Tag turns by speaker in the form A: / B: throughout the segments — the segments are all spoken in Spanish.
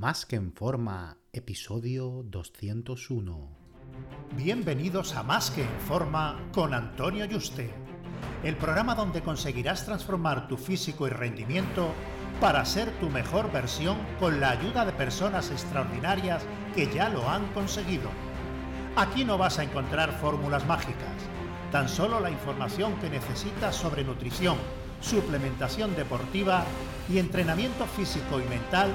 A: Más que en forma, episodio 201.
B: Bienvenidos a Más que en forma con Antonio Yuste, el programa donde conseguirás transformar tu físico y rendimiento para ser tu mejor versión con la ayuda de personas extraordinarias que ya lo han conseguido. Aquí no vas a encontrar fórmulas mágicas, tan solo la información que necesitas sobre nutrición, suplementación deportiva y entrenamiento físico y mental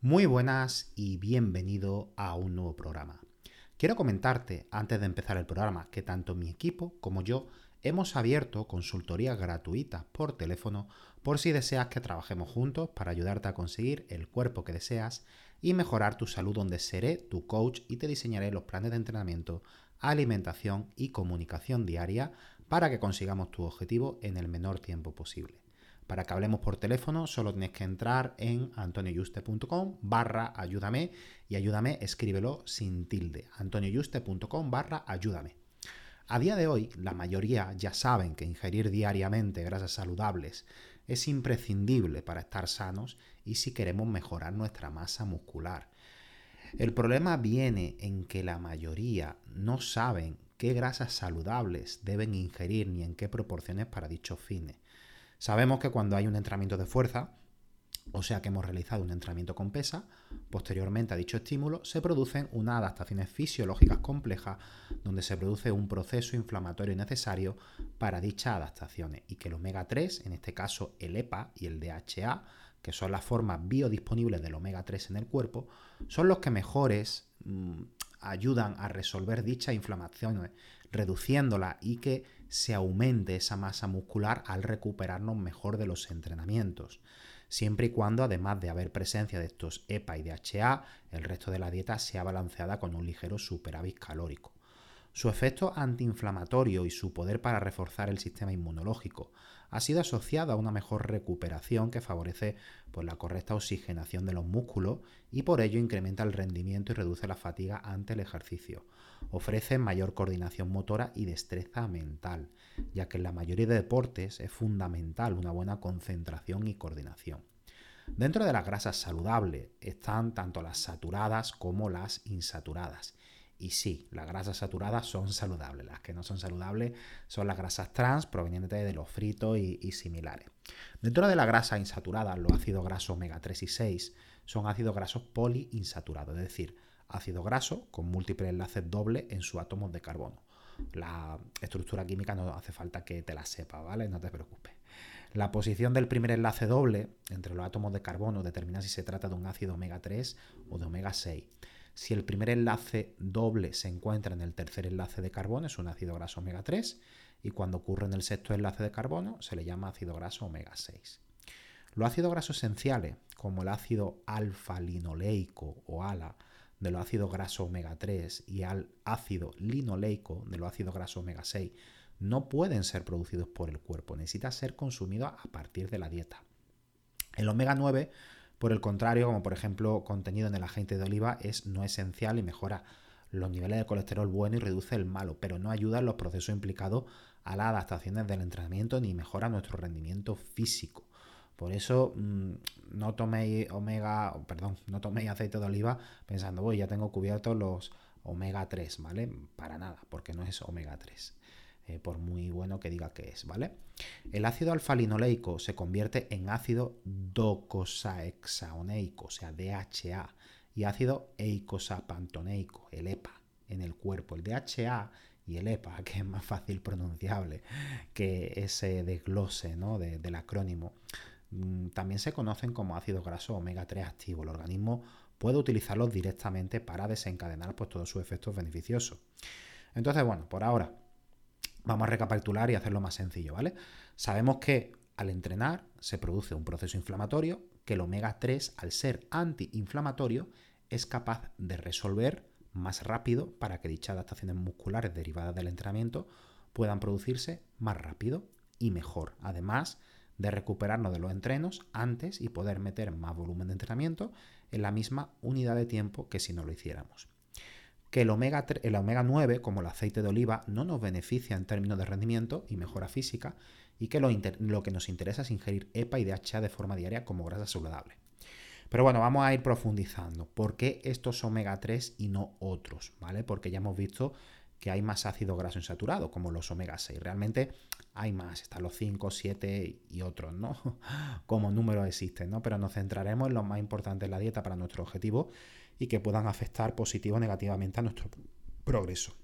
A: Muy buenas y bienvenido a un nuevo programa. Quiero comentarte, antes de empezar el programa, que tanto mi equipo como yo hemos abierto consultoría gratuita por teléfono por si deseas que trabajemos juntos para ayudarte a conseguir el cuerpo que deseas y mejorar tu salud donde seré tu coach y te diseñaré los planes de entrenamiento, alimentación y comunicación diaria para que consigamos tu objetivo en el menor tiempo posible. Para que hablemos por teléfono solo tienes que entrar en antonioyuste.com barra ayúdame y ayúdame escríbelo sin tilde. antonioyuste.com barra ayúdame. A día de hoy la mayoría ya saben que ingerir diariamente grasas saludables es imprescindible para estar sanos y si queremos mejorar nuestra masa muscular. El problema viene en que la mayoría no saben qué grasas saludables deben ingerir ni en qué proporciones para dichos fines. Sabemos que cuando hay un entrenamiento de fuerza, o sea que hemos realizado un entrenamiento con pesa, posteriormente a dicho estímulo se producen unas adaptaciones fisiológicas complejas donde se produce un proceso inflamatorio necesario para dichas adaptaciones y que el omega 3, en este caso el EPA y el DHA, que son las formas biodisponibles del omega 3 en el cuerpo, son los que mejores mmm, ayudan a resolver dichas inflamaciones, reduciéndolas y que se aumente esa masa muscular al recuperarnos mejor de los entrenamientos. Siempre y cuando, además de haber presencia de estos EPA y DHA, el resto de la dieta sea balanceada con un ligero superávit calórico. Su efecto antiinflamatorio y su poder para reforzar el sistema inmunológico ha sido asociado a una mejor recuperación que favorece pues, la correcta oxigenación de los músculos y por ello incrementa el rendimiento y reduce la fatiga ante el ejercicio. Ofrece mayor coordinación motora y destreza mental, ya que en la mayoría de deportes es fundamental una buena concentración y coordinación. Dentro de las grasas saludables están tanto las saturadas como las insaturadas y sí, las grasas saturadas son saludables. Las que no son saludables son las grasas trans provenientes de los fritos y, similares. Dentro de la grasa insaturada, los ácidos grasos omega 3 y 6 son ácidos grasos poliinsaturados, es decir, ácido graso con múltiples enlaces dobles en sus átomos de carbono. La estructura química no hace falta que te la sepa, ¿vale? No te preocupes. La posición del primer enlace doble entre los átomos de carbono determina si se trata de un ácido omega 3 o de omega 6. Si el primer enlace doble se encuentra en el tercer enlace de carbono, es un ácido graso omega 3, y cuando ocurre en el sexto enlace de carbono, se le llama ácido graso omega 6. Los ácidos grasos esenciales, como el ácido alfa-linoleico o ALA de los ácidos grasos omega 3 y el ácido linoleico de los ácidos grasos omega 6, no pueden ser producidos por el cuerpo, necesita ser consumido a partir de la dieta. El omega 9 por el contrario, como por ejemplo contenido en el aceite de oliva, es no esencial y mejora los niveles de colesterol bueno y reduce el malo, pero no ayuda en los procesos implicados a las adaptaciones del entrenamiento ni mejora nuestro rendimiento físico. Por eso mm, no toméis omega, perdón, no toméis aceite de oliva pensando, voy, ya tengo cubiertos los omega 3, ¿vale? Para nada, porque no es omega 3. Eh, por muy bueno que diga que es, ¿vale? El ácido alfa-linoleico se convierte en ácido docosahexaoneico, o sea, DHA, y ácido eicosapantoneico, el EPA, en el cuerpo. El DHA y el EPA, que es más fácil pronunciable que ese desglose ¿no? del acrónimo, mm, también se conocen como ácidos grasos omega 3 activos. El organismo puede utilizarlos directamente para desencadenar pues, todos sus efectos beneficiosos. Entonces, bueno, por ahora Vamos a recapitular y hacerlo más sencillo, ¿vale? Sabemos que al entrenar se produce un proceso inflamatorio que el omega 3, al ser antiinflamatorio, es capaz de resolver más rápido para que dichas adaptaciones musculares derivadas del entrenamiento puedan producirse más rápido y mejor. Además de recuperarnos de los entrenos antes y poder meter más volumen de entrenamiento en la misma unidad de tiempo que si no lo hiciéramos. Que el omega, el omega 9, como el aceite de oliva, no nos beneficia en términos de rendimiento y mejora física, y que lo, lo que nos interesa es ingerir EPA y DHA de forma diaria como grasa saludable. Pero bueno, vamos a ir profundizando. ¿Por qué estos omega 3 y no otros? ¿Vale? Porque ya hemos visto que hay más ácido graso insaturado, como los omega 6. Realmente hay más, están los 5, 7 y otros, ¿no? Como números existen, ¿no? Pero nos centraremos en lo más importante de la dieta para nuestro objetivo y que puedan afectar positivo o negativamente a nuestro progreso.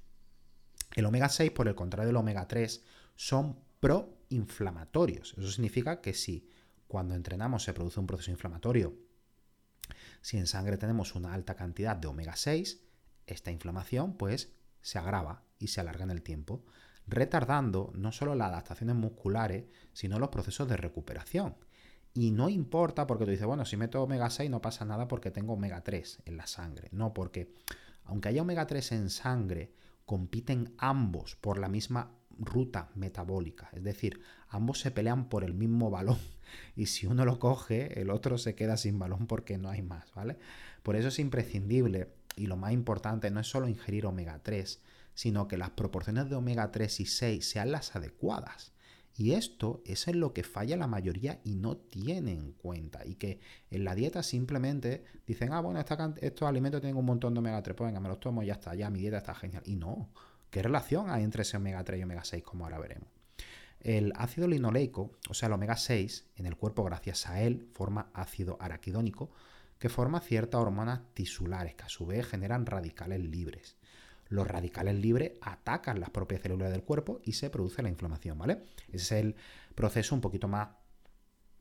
A: El omega 6, por el contrario del omega 3, son proinflamatorios. Eso significa que si cuando entrenamos se produce un proceso inflamatorio si en sangre tenemos una alta cantidad de omega 6, esta inflamación pues se agrava y se alarga en el tiempo, retardando no solo las adaptaciones musculares, sino los procesos de recuperación. Y no importa porque tú dices, bueno, si meto omega 6 no pasa nada porque tengo omega 3 en la sangre. No, porque aunque haya omega 3 en sangre, compiten ambos por la misma ruta metabólica. Es decir, ambos se pelean por el mismo balón y si uno lo coge, el otro se queda sin balón porque no hay más, ¿vale? Por eso es imprescindible y lo más importante no es solo ingerir omega 3, sino que las proporciones de omega 3 y 6 sean las adecuadas. Y esto es en lo que falla la mayoría y no tienen en cuenta. Y que en la dieta simplemente dicen, ah, bueno, estos alimentos tienen un montón de omega 3, pues venga, me los tomo y ya está, ya mi dieta está genial. Y no, ¿qué relación hay entre ese omega 3 y omega 6? Como ahora veremos. El ácido linoleico, o sea, el omega 6, en el cuerpo gracias a él forma ácido araquidónico, que forma ciertas hormonas tisulares que a su vez generan radicales libres. Los radicales libres atacan las propias células del cuerpo y se produce la inflamación, ¿vale? Ese es el proceso un poquito más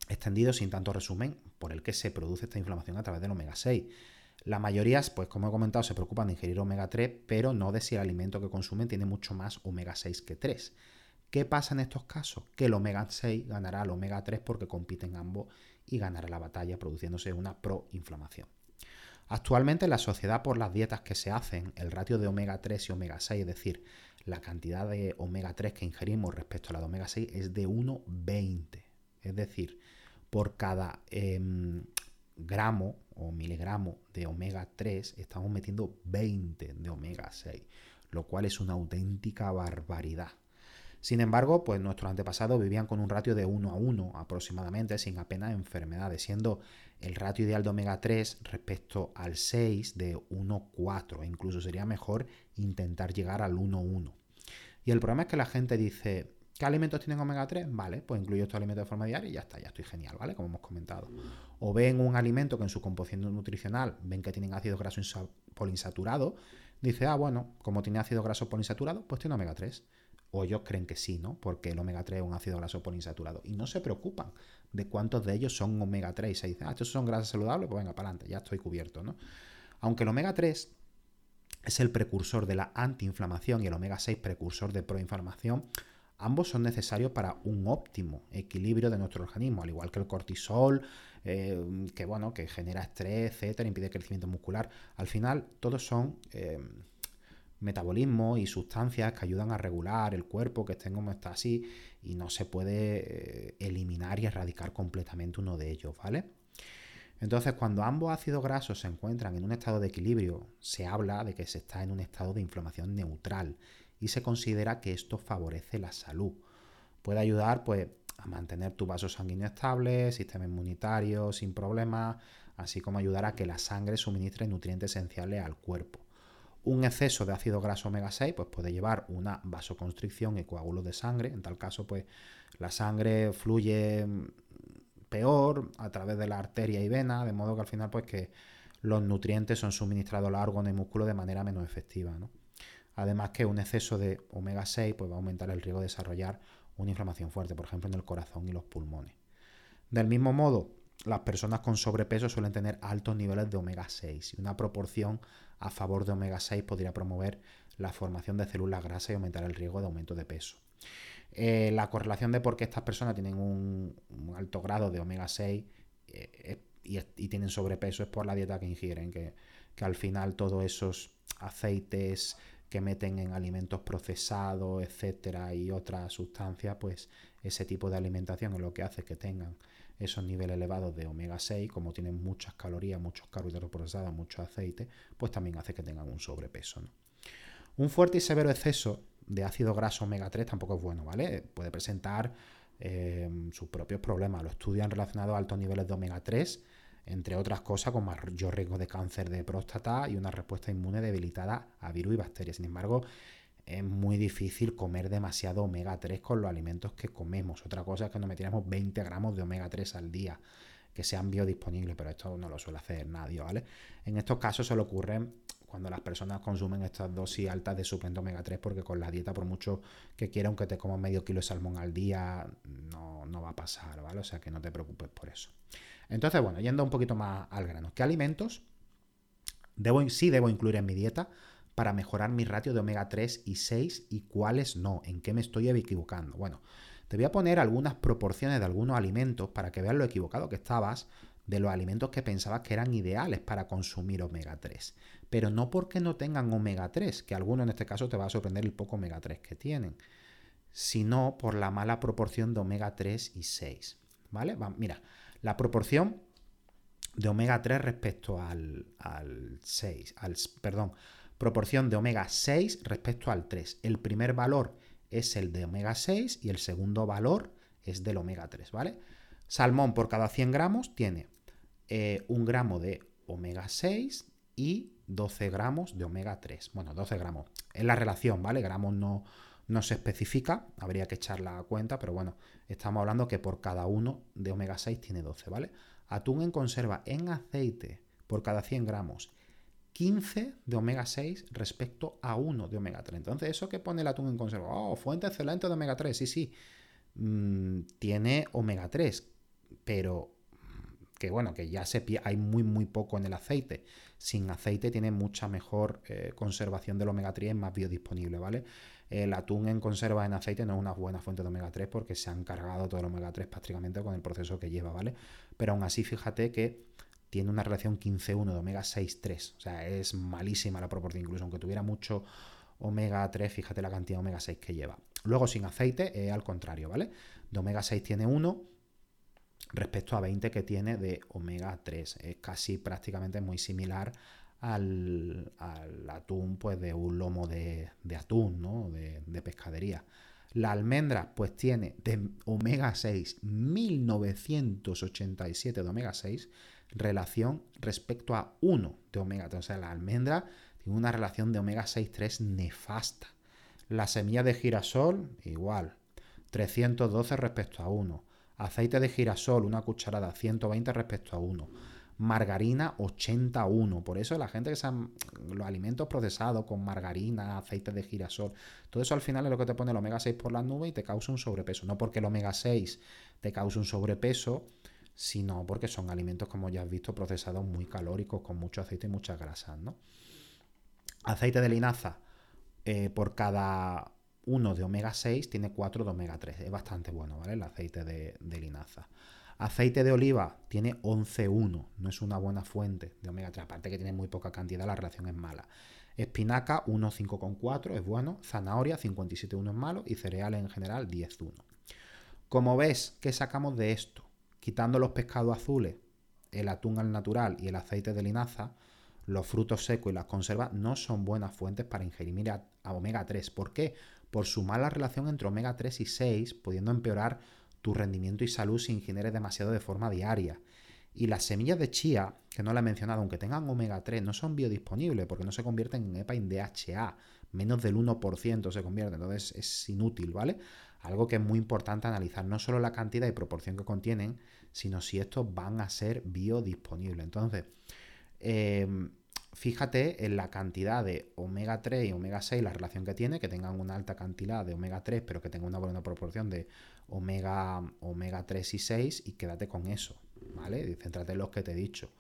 A: extendido, sin tanto resumen, por el que se produce esta inflamación a través del omega 6. La mayoría, pues como he comentado, se preocupan de ingerir omega 3, pero no de si el alimento que consumen tiene mucho más omega 6 que 3. ¿Qué pasa en estos casos? Que el omega 6 ganará al omega 3 porque compiten ambos y ganará la batalla produciéndose una proinflamación. Actualmente en la sociedad por las dietas que se hacen, el ratio de omega 3 y omega 6, es decir, la cantidad de omega 3 que ingerimos respecto a la de omega 6 es de 1,20. Es decir, por cada em, gramo o miligramo de omega 3 estamos metiendo 20 de omega 6, lo cual es una auténtica barbaridad. Sin embargo, pues nuestros antepasados vivían con un ratio de 1 a 1 aproximadamente, sin apenas enfermedades, siendo el ratio ideal de omega 3 respecto al 6 de 1,4. Incluso sería mejor intentar llegar al 1,1. Y el problema es que la gente dice, ¿qué alimentos tienen omega 3? Vale, pues incluyo estos alimentos de forma diaria y ya está, ya estoy genial, ¿vale? Como hemos comentado. O ven un alimento que en su composición nutricional ven que tienen ácido graso poliinsaturado, dice, ah, bueno, como tiene ácido graso poliinsaturado, pues tiene omega 3 o ellos creen que sí, ¿no? Porque el omega 3 es un ácido graso poliinsaturado. Y no se preocupan de cuántos de ellos son omega 3. Y se dicen, ah, estos son grasas saludables, pues venga, para adelante, ya estoy cubierto, ¿no? Aunque el omega 3 es el precursor de la antiinflamación y el omega 6 precursor de proinflamación, ambos son necesarios para un óptimo equilibrio de nuestro organismo, al igual que el cortisol, eh, que bueno, que genera estrés, etcétera, impide el crecimiento muscular. Al final, todos son eh, metabolismo y sustancias que ayudan a regular el cuerpo, que estén como está así, y no se puede eh, eliminar y erradicar completamente uno de ellos, ¿vale? Entonces, cuando ambos ácidos grasos se encuentran en un estado de equilibrio, se habla de que se está en un estado de inflamación neutral y se considera que esto favorece la salud. Puede ayudar, pues, a mantener tu vaso sanguíneo estable, sistema inmunitario sin problemas, así como ayudar a que la sangre suministre nutrientes esenciales al cuerpo. Un exceso de ácido graso omega 6 pues, puede llevar una vasoconstricción y coágulos de sangre. En tal caso, pues la sangre fluye mm, peor a través de la arteria y vena, de modo que al final pues que los nutrientes son suministrados al órgano y músculo de manera menos efectiva. Además que un exceso de omega 6 pues, va a aumentar el riesgo de desarrollar una inflamación fuerte, por ejemplo en el corazón y los pulmones. Del mismo modo, las personas con sobrepeso suelen tener altos niveles de omega 6 y una proporción a favor de omega 6 podría promover la formación de células grasas y aumentar el riesgo de aumento de peso. Eh, la correlación de por qué estas personas tienen un, alto grado de omega 6 eh, y, tienen sobrepeso es por la dieta que ingieren, que, que al final todos esos aceites que meten en alimentos procesados, etcétera, y otras sustancias, pues ese tipo de alimentación es lo que hace que tengan esos niveles elevados de omega 6, como tienen muchas calorías, muchos carbohidratos procesados, mucho aceite, pues también hace que tengan un sobrepeso. Un fuerte y severo exceso de ácido graso omega 3 tampoco es bueno, ¿vale? Puede presentar eh, sus propios problemas. Lo estudian relacionados a altos niveles de omega 3, entre otras cosas, con mayor riesgo de cáncer de próstata y una respuesta inmune debilitada a virus y bacterias. Sin embargo, es muy difícil comer demasiado omega 3 con los alimentos que comemos. Otra cosa es que nos metiéramos 20 gramos de omega 3 al día, que sean biodisponibles, pero esto no lo suele hacer nadie, ¿vale? En estos casos solo ocurre cuando las personas consumen estas dosis altas de suplemento omega 3, porque con la dieta, por mucho que quieran que te comas medio kilo de salmón al día, no, no va a pasar, ¿vale? O sea que no te preocupes por eso. Entonces, bueno, yendo un poquito más al grano, ¿qué alimentos debo, sí debo incluir en mi dieta? Para mejorar mi ratio de omega 3 y 6 y cuáles no, en qué me estoy equivocando. Bueno, te voy a poner algunas proporciones de algunos alimentos para que veas lo equivocado que estabas de los alimentos que pensabas que eran ideales para consumir omega 3. Pero no porque no tengan omega 3, que alguno en este caso te va a sorprender el poco omega 3 que tienen, sino por la mala proporción de omega 3 y 6. ¿Vale? mira, la proporción de omega 3 respecto al, al 6, al, perdón, proporción de omega 6 respecto al 3. El primer valor es el de omega 6 y el segundo valor es del omega 3, ¿vale? Salmón por cada 100 gramos tiene eh, un gramo de omega 6 y 12 gramos de omega 3. Bueno, 12 gramos. Es la relación, ¿vale? Gramos no, se especifica, habría que echar la cuenta, pero bueno, estamos hablando que por cada uno de omega 6 tiene 12, ¿vale? Atún en conserva en aceite por cada 100 gramos 15 de omega 6 respecto a 1 de omega 3. Entonces, eso que pone el atún en conserva, oh, fuente excelente de omega 3, sí, sí, mm, tiene omega 3, pero mm, que bueno, que ya se hay muy, muy poco en el aceite. Sin aceite tiene mucha mejor eh, conservación del omega 3, es más biodisponible, ¿vale? El atún en conserva en aceite no es una buena fuente de omega 3 porque se han cargado todo el omega 3 prácticamente con el proceso que lleva, ¿vale? Pero aún así, fíjate que tiene una relación 15-1 de omega 6-3. O sea, es malísima la proporción, incluso aunque tuviera mucho omega 3, fíjate la cantidad de omega 6 que lleva. Luego sin aceite es al contrario, ¿vale? De omega 6 tiene 1 respecto a 20 que tiene de omega 3. Es casi prácticamente muy similar al, atún, pues de un lomo de, atún, ¿no? De, de, pescadería. La almendra, pues tiene de omega 6 1987 de omega 6 relación respecto a 1 de omega 3. O sea, la almendra tiene una relación de omega 6-3 nefasta. La semilla de girasol, igual, 312 respecto a 1. Aceite de girasol, una cucharada, 120 respecto a 1. Margarina, 81. Por eso la gente que se los alimentos procesados con margarina, aceite de girasol, todo eso al final es lo que te pone el omega 6 por las nubes y te causa un sobrepeso. No porque el omega 6 te cause un sobrepeso, sino porque son alimentos, como ya has visto, procesados muy calóricos, con mucho aceite y muchas grasas. ¿no? Aceite de linaza, eh, por cada uno de omega 6 tiene 4 de omega 3. Es bastante bueno, ¿vale? El aceite de, linaza. Aceite de oliva tiene 11,1. No es una buena fuente de omega 3. Aparte que tiene muy poca cantidad, la relación es mala. Espinaca 1,5,4 es bueno. Zanahoria 57,1 es malo. Y cereales en general 10,1. Como ves, ¿qué sacamos de esto? Quitando los pescados azules, el atún al natural y el aceite de linaza, los frutos secos y las conservas no son buenas fuentes para ingerir a, omega 3. ¿Por qué? Por su mala relación entre omega 3 y 6, pudiendo empeorar tu rendimiento y salud si ingieres demasiado de forma diaria. Y las semillas de chía, que no la he mencionado, aunque tengan omega 3, no son biodisponibles porque no se convierten en EPA en DHA. Menos del 1% se convierte, entonces es inútil, ¿vale? Algo que es muy importante analizar, no solo la cantidad y proporción que contienen, sino si estos van a ser biodisponibles. Entonces, em, fíjate en la cantidad de omega 3 y omega 6, la relación que tiene, que tengan una alta cantidad de omega 3, pero que tengan una buena proporción de omega, omega 3 y 6, y quédate con eso, ¿vale? Y céntrate en los que te he dicho.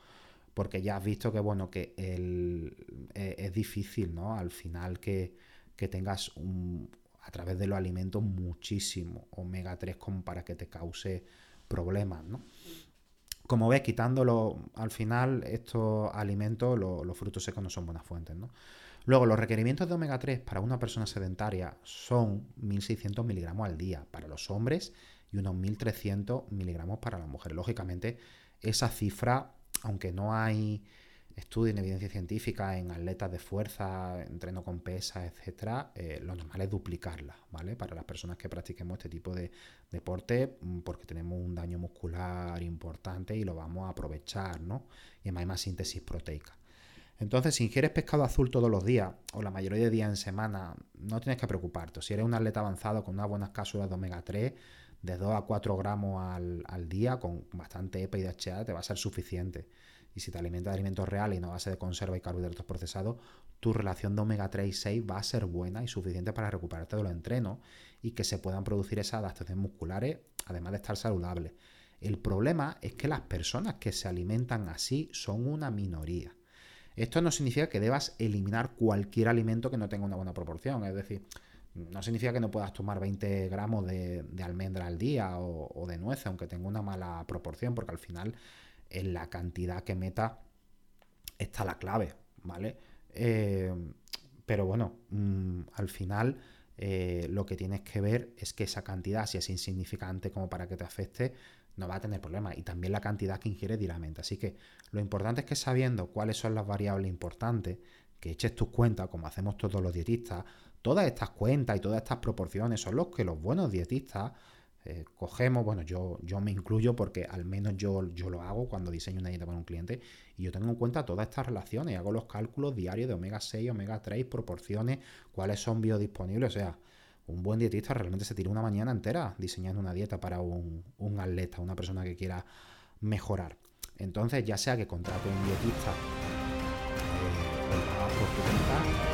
A: Porque ya has visto que, bueno, que el, eh, es difícil, ¿no? Al final que, que tengas un, a través de los alimentos muchísimo omega 3 como para que te cause problemas, ¿no? como ves, quitándolo al final, estos alimentos, los frutos secos no son buenas fuentes, ¿no? Luego, los requerimientos de omega 3 para una persona sedentaria son 1.600 miligramos al día para los hombres y unos 1.300 miligramos para las mujeres. Lógicamente, esa cifra, aunque no hay estudio en evidencia científica en atletas de fuerza, entreno con pesas, etcétera, eh, lo normal es duplicarla, ¿vale? Para las personas que practiquemos este tipo de deporte, mm, porque tenemos un daño muscular importante y lo vamos a aprovechar, ¿no? Y además hay más síntesis proteica. Entonces, si ingieres pescado azul todos los días, o la mayoría de días en semana, no tienes que preocuparte. Si eres un atleta avanzado con unas buenas cápsulas de omega 3, de 2 a 4 gramos al, al día, con bastante EPA y DHA, te va a ser suficiente y si te alimentas de alimentos reales y no base de conserva y carbohidratos procesados, tu relación de omega 3 y 6 va a ser buena y suficiente para recuperarte de los entrenos y que se puedan producir esas adaptaciones musculares, además de estar saludables. El problema es que las personas que se alimentan así son una minoría. Esto no significa que debas eliminar cualquier alimento que no tenga una buena proporción, es decir, no significa que no puedas tomar 20 gramos de, almendra al día o, de nuez, aunque tenga una mala proporción, porque al final en la cantidad que meta está la clave, ¿vale? Eh, pero bueno, mm, al final eh, lo que tienes que ver es que esa cantidad, si es insignificante como para que te afecte, no va a tener problema. Y también la cantidad que ingieres diariamente. Así que lo importante es que sabiendo cuáles son las variables importantes, que eches tus cuentas, como hacemos todos los dietistas, todas estas cuentas y todas estas proporciones son los que los buenos dietistas eh, cogemos, bueno, yo, yo me incluyo porque al menos yo, yo lo hago cuando diseño una dieta para un cliente y yo tengo en cuenta todas estas relaciones, hago los cálculos diarios de omega 6, omega 3, proporciones, cuáles son biodisponibles, o sea, un buen dietista realmente se tira una mañana entera diseñando una dieta para un, atleta, una persona que quiera mejorar. Entonces, ya sea que contrate un dietista eh, por